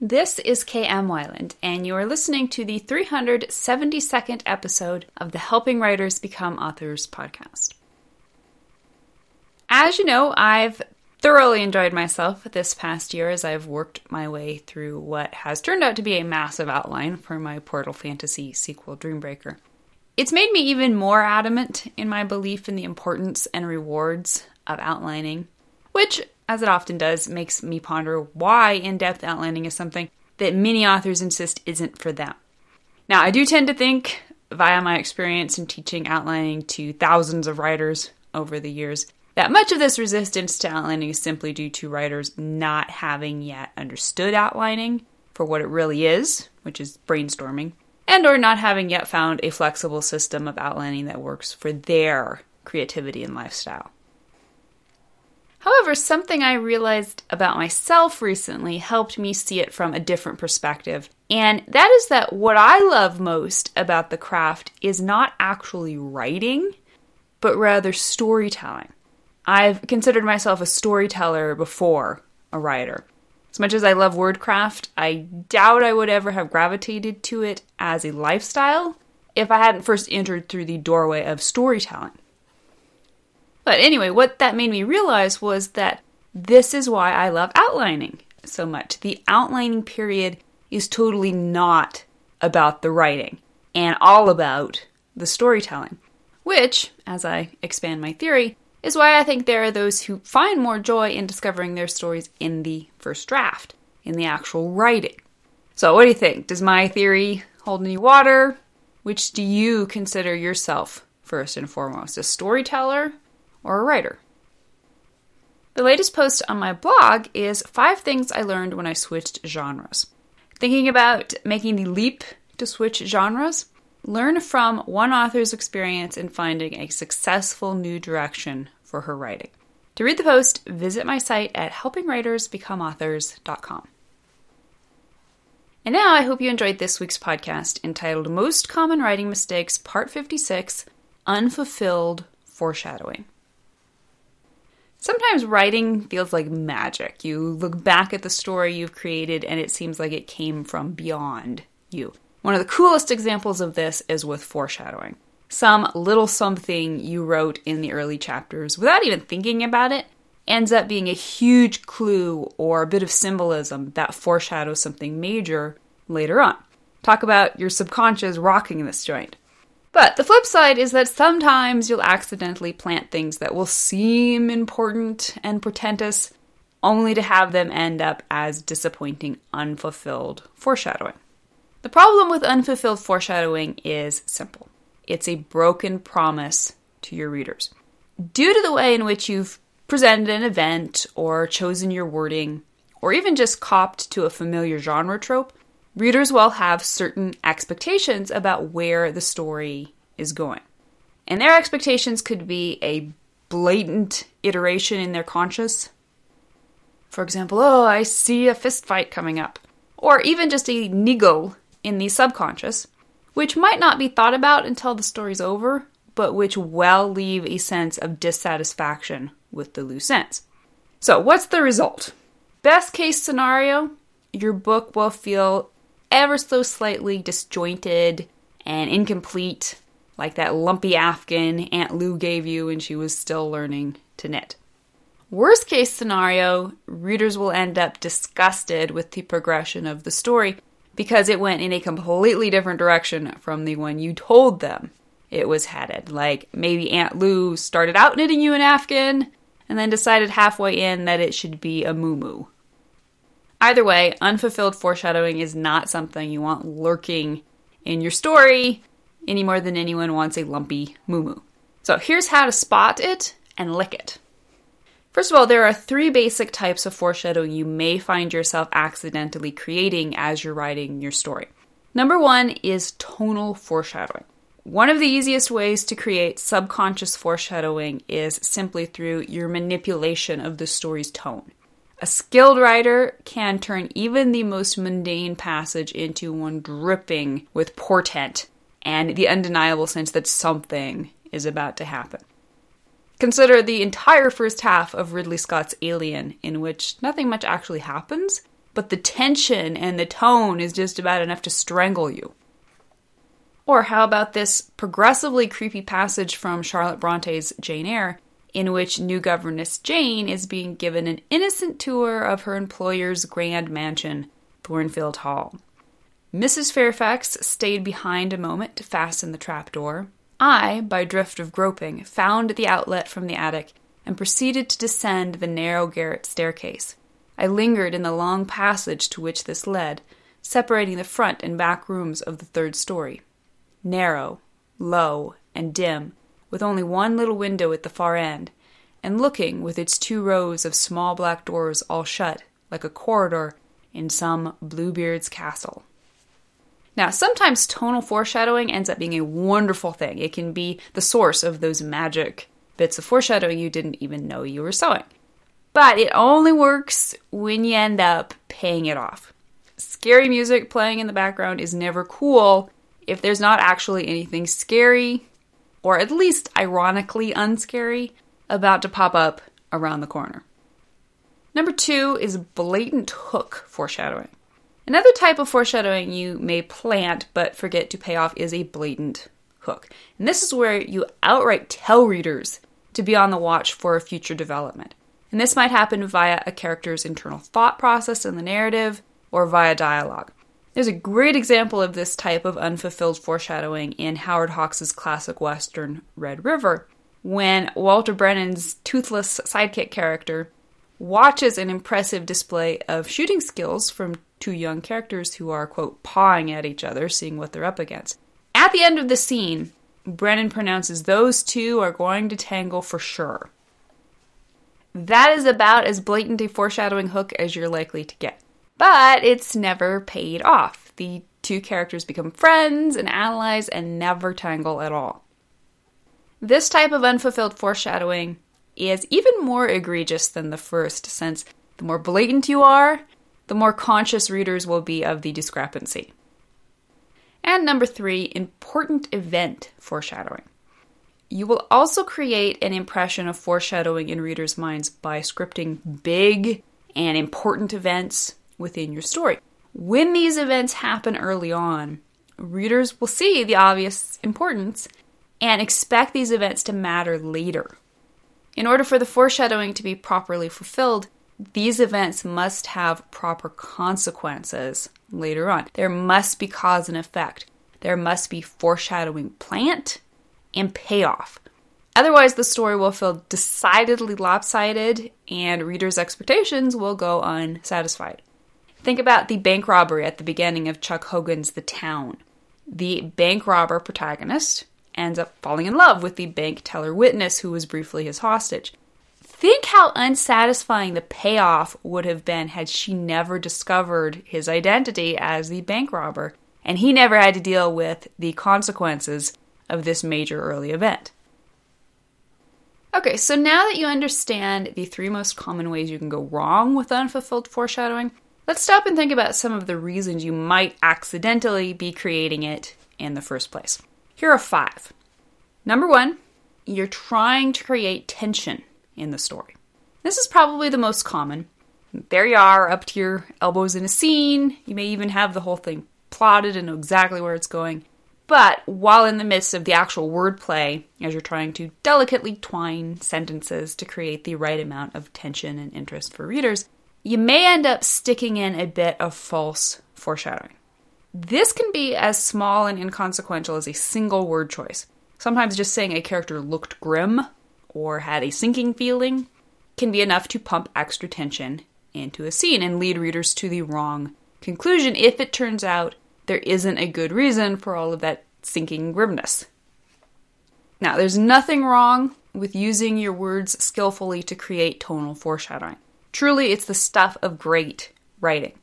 This is KM Weiland, and you are listening to the 372nd episode of the Helping Writers Become Authors podcast. As you know, I've thoroughly enjoyed myself this past year as I've worked my way through what has turned out to be a massive outline for my Portal Fantasy sequel, Dreambreaker. It's made me even more adamant in my belief in the importance and rewards of outlining, which as it often does, makes me ponder why in depth outlining is something that many authors insist isn't for them. Now, I do tend to think, via my experience in teaching outlining to thousands of writers over the years, that much of this resistance to outlining is simply due to writers not having yet understood outlining for what it really is, which is brainstorming, and or not having yet found a flexible system of outlining that works for their creativity and lifestyle. However, something I realized about myself recently helped me see it from a different perspective. And that is that what I love most about the craft is not actually writing, but rather storytelling. I've considered myself a storyteller before a writer. As much as I love wordcraft, I doubt I would ever have gravitated to it as a lifestyle if I hadn't first entered through the doorway of storytelling. But anyway, what that made me realize was that this is why I love outlining so much. The outlining period is totally not about the writing and all about the storytelling, which, as I expand my theory, is why I think there are those who find more joy in discovering their stories in the first draft, in the actual writing. So, what do you think? Does my theory hold any water? Which do you consider yourself first and foremost? A storyteller or a writer. The latest post on my blog is five things I learned when I switched genres. Thinking about making the leap to switch genres? Learn from one author's experience in finding a successful new direction for her writing. To read the post, visit my site at helpingwritersbecomeauthors.com. And now I hope you enjoyed this week's podcast entitled Most Common Writing Mistakes, Part 56 Unfulfilled Foreshadowing. Sometimes writing feels like magic. You look back at the story you've created and it seems like it came from beyond you. One of the coolest examples of this is with foreshadowing. Some little something you wrote in the early chapters without even thinking about it ends up being a huge clue or a bit of symbolism that foreshadows something major later on. Talk about your subconscious rocking this joint. But the flip side is that sometimes you'll accidentally plant things that will seem important and portentous, only to have them end up as disappointing, unfulfilled foreshadowing. The problem with unfulfilled foreshadowing is simple it's a broken promise to your readers. Due to the way in which you've presented an event, or chosen your wording, or even just copped to a familiar genre trope, readers will have certain expectations about where the story is going. And their expectations could be a blatant iteration in their conscious. For example, oh, I see a fist fight coming up. Or even just a niggle in the subconscious, which might not be thought about until the story's over, but which will leave a sense of dissatisfaction with the loose ends. So, what's the result? Best case scenario, your book will feel ever so slightly disjointed and incomplete, like that lumpy Afghan Aunt Lou gave you when she was still learning to knit. Worst case scenario, readers will end up disgusted with the progression of the story because it went in a completely different direction from the one you told them it was headed. Like maybe Aunt Lou started out knitting you an Afghan and then decided halfway in that it should be a moo Either way, unfulfilled foreshadowing is not something you want lurking in your story any more than anyone wants a lumpy moo So here's how to spot it and lick it. First of all, there are three basic types of foreshadowing you may find yourself accidentally creating as you're writing your story. Number one is tonal foreshadowing. One of the easiest ways to create subconscious foreshadowing is simply through your manipulation of the story's tone. A skilled writer can turn even the most mundane passage into one dripping with portent and the undeniable sense that something is about to happen. Consider the entire first half of Ridley Scott's Alien, in which nothing much actually happens, but the tension and the tone is just about enough to strangle you. Or how about this progressively creepy passage from Charlotte Bronte's Jane Eyre, in which new governess Jane is being given an innocent tour of her employer's grand mansion, Thornfield Hall. Mrs. Fairfax stayed behind a moment to fasten the trapdoor. I, by drift of groping, found the outlet from the attic and proceeded to descend the narrow garret staircase. I lingered in the long passage to which this led, separating the front and back rooms of the third story narrow, low, and dim, with only one little window at the far end, and looking with its two rows of small black doors all shut, like a corridor in some Bluebeard's castle. Now, sometimes tonal foreshadowing ends up being a wonderful thing. It can be the source of those magic bits of foreshadowing you didn't even know you were sowing. But it only works when you end up paying it off. Scary music playing in the background is never cool if there's not actually anything scary, or at least ironically unscary, about to pop up around the corner. Number two is blatant hook foreshadowing. Another type of foreshadowing you may plant but forget to pay off is a blatant hook. And this is where you outright tell readers to be on the watch for a future development. And this might happen via a character's internal thought process in the narrative or via dialogue. There's a great example of this type of unfulfilled foreshadowing in Howard Hawks' classic western Red River, when Walter Brennan's toothless sidekick character watches an impressive display of shooting skills from two young characters who are, quote, pawing at each other, seeing what they're up against. At the end of the scene, Brennan pronounces those two are going to tangle for sure. That is about as blatant a foreshadowing hook as you're likely to get but it's never paid off. The two characters become friends and allies and never tangle at all. This type of unfulfilled foreshadowing is even more egregious than the first, since the more blatant you are, the more conscious readers will be of the discrepancy. And number three, important event foreshadowing. You will also create an impression of foreshadowing in readers' minds by scripting big and important events within your story. When these events happen early on, readers will see the obvious importance and expect these events to matter later. In order for the foreshadowing to be properly fulfilled, these events must have proper consequences later on. There must be cause and effect. There must be foreshadowing plant and payoff. Otherwise, the story will feel decidedly lopsided and readers' expectations will go unsatisfied. Think about the bank robbery at the beginning of Chuck Hogan's The Town. The bank robber protagonist ends up falling in love with the bank teller witness who was briefly his hostage. Think how unsatisfying the payoff would have been had she never discovered his identity as the bank robber, and he never had to deal with the consequences of this major early event. Okay, so now that you understand the three most common ways you can go wrong with unfulfilled foreshadowing, Let's stop and think about some of the reasons you might accidentally be creating it in the first place. Here are five. Number one, you're trying to create tension in the story. This is probably the most common. There you are, up to your elbows in a scene. You may even have the whole thing plotted and know exactly where it's going. But while in the midst of the actual wordplay, as you're trying to delicately twine sentences to create the right amount of tension and interest for readers, you may end up sticking in a bit of false foreshadowing. This can be as small and inconsequential as a single word choice. Sometimes just saying a character looked grim or had a sinking feeling can be enough to pump extra tension into a scene and lead readers to the wrong conclusion if it turns out there isn't a good reason for all of that sinking grimness. Now, there's nothing wrong with using your words skillfully to create tonal foreshadowing. Truly, it's the stuff of great writing.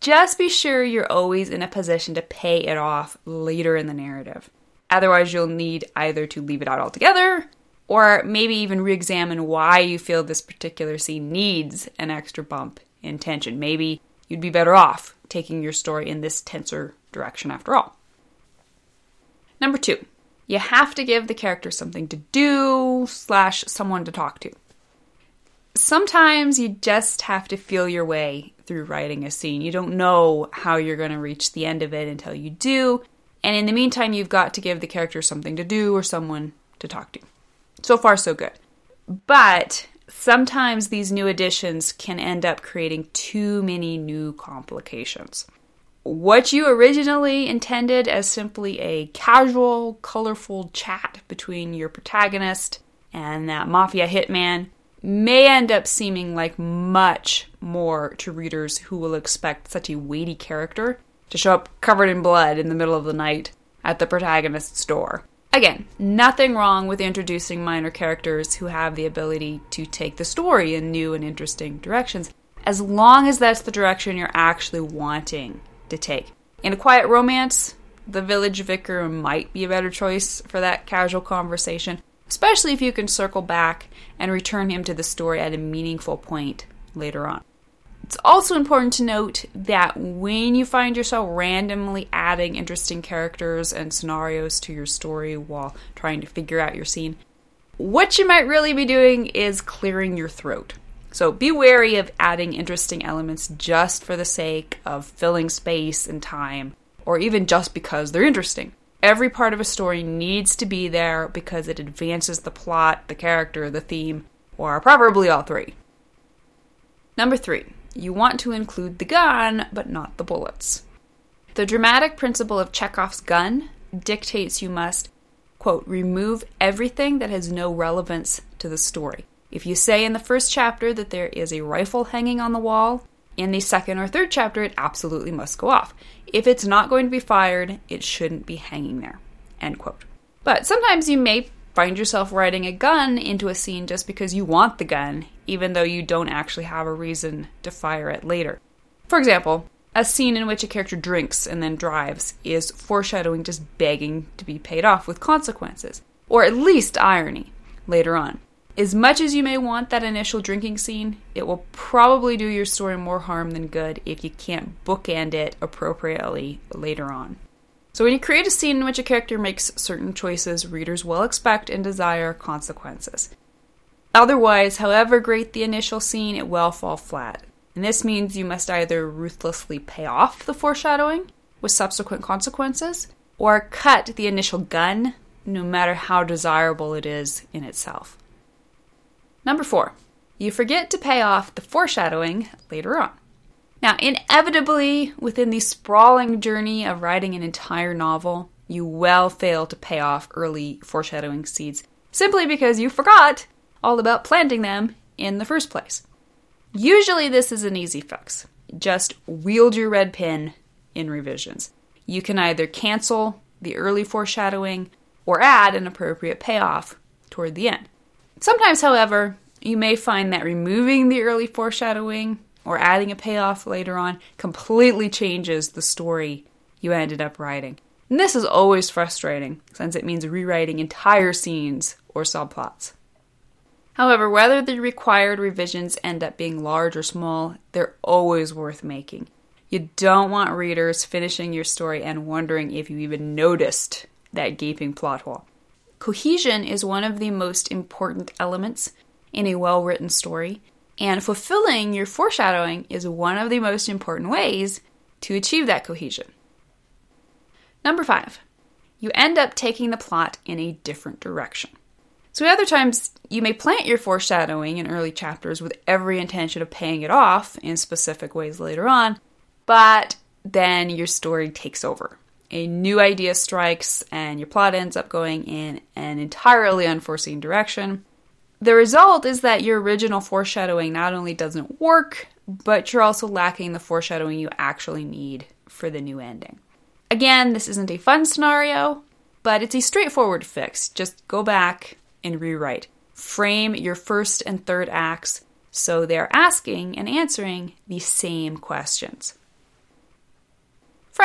Just be sure you're always in a position to pay it off later in the narrative. Otherwise, you'll need either to leave it out altogether or maybe even re examine why you feel this particular scene needs an extra bump in tension. Maybe you'd be better off taking your story in this tenser direction after all. Number two, you have to give the character something to do slash someone to talk to. Sometimes you just have to feel your way through writing a scene. You don't know how you're going to reach the end of it until you do. And in the meantime, you've got to give the character something to do or someone to talk to. So far, so good. But sometimes these new additions can end up creating too many new complications. What you originally intended as simply a casual, colorful chat between your protagonist and that mafia hitman may end up seeming like much more to readers who will expect such a weighty character to show up covered in blood in the middle of the night at the protagonist's door. Again, nothing wrong with introducing minor characters who have the ability to take the story in new and interesting directions, as long as that's the direction you're actually wanting to take. In a quiet romance, the village vicar might be a better choice for that casual conversation, especially if you can circle back and return him to the story at a meaningful point later on. It's also important to note that when you find yourself randomly adding interesting characters and scenarios to your story while trying to figure out your scene, what you might really be doing is clearing your throat. So be wary of adding interesting elements just for the sake of filling space and time, or even just because they're interesting. Every part of a story needs to be there because it advances the plot, the character, the theme, or preferably all three. Number three, you want to include the gun, but not the bullets. The dramatic principle of Chekhov's gun dictates you must, quote, remove everything that has no relevance to the story. If you say in the first chapter that there is a rifle hanging on the wall, in the second or third chapter, it absolutely must go off. If it's not going to be fired, it shouldn't be hanging there. End quote. But sometimes you may find yourself writing a gun into a scene just because you want the gun, even though you don't actually have a reason to fire it later. For example, a scene in which a character drinks and then drives is foreshadowing just begging to be paid off with consequences, or at least irony later on. As much as you may want that initial drinking scene, it will probably do your story more harm than good if you can't bookend it appropriately later on. So, when you create a scene in which a character makes certain choices, readers will expect and desire consequences. Otherwise, however great the initial scene, it will fall flat. And this means you must either ruthlessly pay off the foreshadowing with subsequent consequences, or cut the initial gun, no matter how desirable it is in itself. Number four, you forget to pay off the foreshadowing later on. Now, inevitably, within the sprawling journey of writing an entire novel, you well fail to pay off early foreshadowing seeds simply because you forgot all about planting them in the first place. Usually, this is an easy fix. Just wield your red pen in revisions. You can either cancel the early foreshadowing or add an appropriate payoff toward the end. Sometimes, however, you may find that removing the early foreshadowing or adding a payoff later on completely changes the story you ended up writing. And this is always frustrating, since it means rewriting entire scenes or subplots. However, whether the required revisions end up being large or small, they're always worth making. You don't want readers finishing your story and wondering if you even noticed that gaping plot hole. Cohesion is one of the most important elements in a well written story, and fulfilling your foreshadowing is one of the most important ways to achieve that cohesion. Number five, you end up taking the plot in a different direction. So, other times, you may plant your foreshadowing in early chapters with every intention of paying it off in specific ways later on, but then your story takes over a new idea strikes and your plot ends up going in an entirely unforeseen direction. The result is that your original foreshadowing not only doesn't work, but you're also lacking the foreshadowing you actually need for the new ending. Again, this isn't a fun scenario, but it's a straightforward fix. Just go back and rewrite. Frame your first and third acts so they're asking and answering the same questions.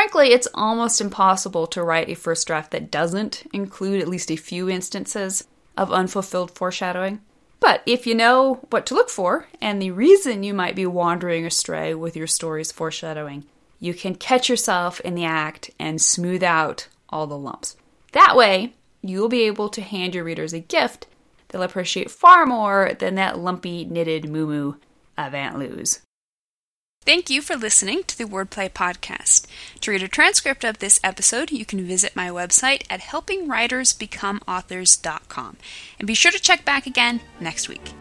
Frankly, it's almost impossible to write a first draft that doesn't include at least a few instances of unfulfilled foreshadowing. But if you know what to look for and the reason you might be wandering astray with your story's foreshadowing, you can catch yourself in the act and smooth out all the lumps. That way, you'll be able to hand your readers a gift they'll appreciate far more than that lumpy knitted moo Aunt Lou's. Thank you for listening to the Wordplay Podcast. To read a transcript of this episode, you can visit my website at helpingwritersbecomeauthors.com. And be sure to check back again next week.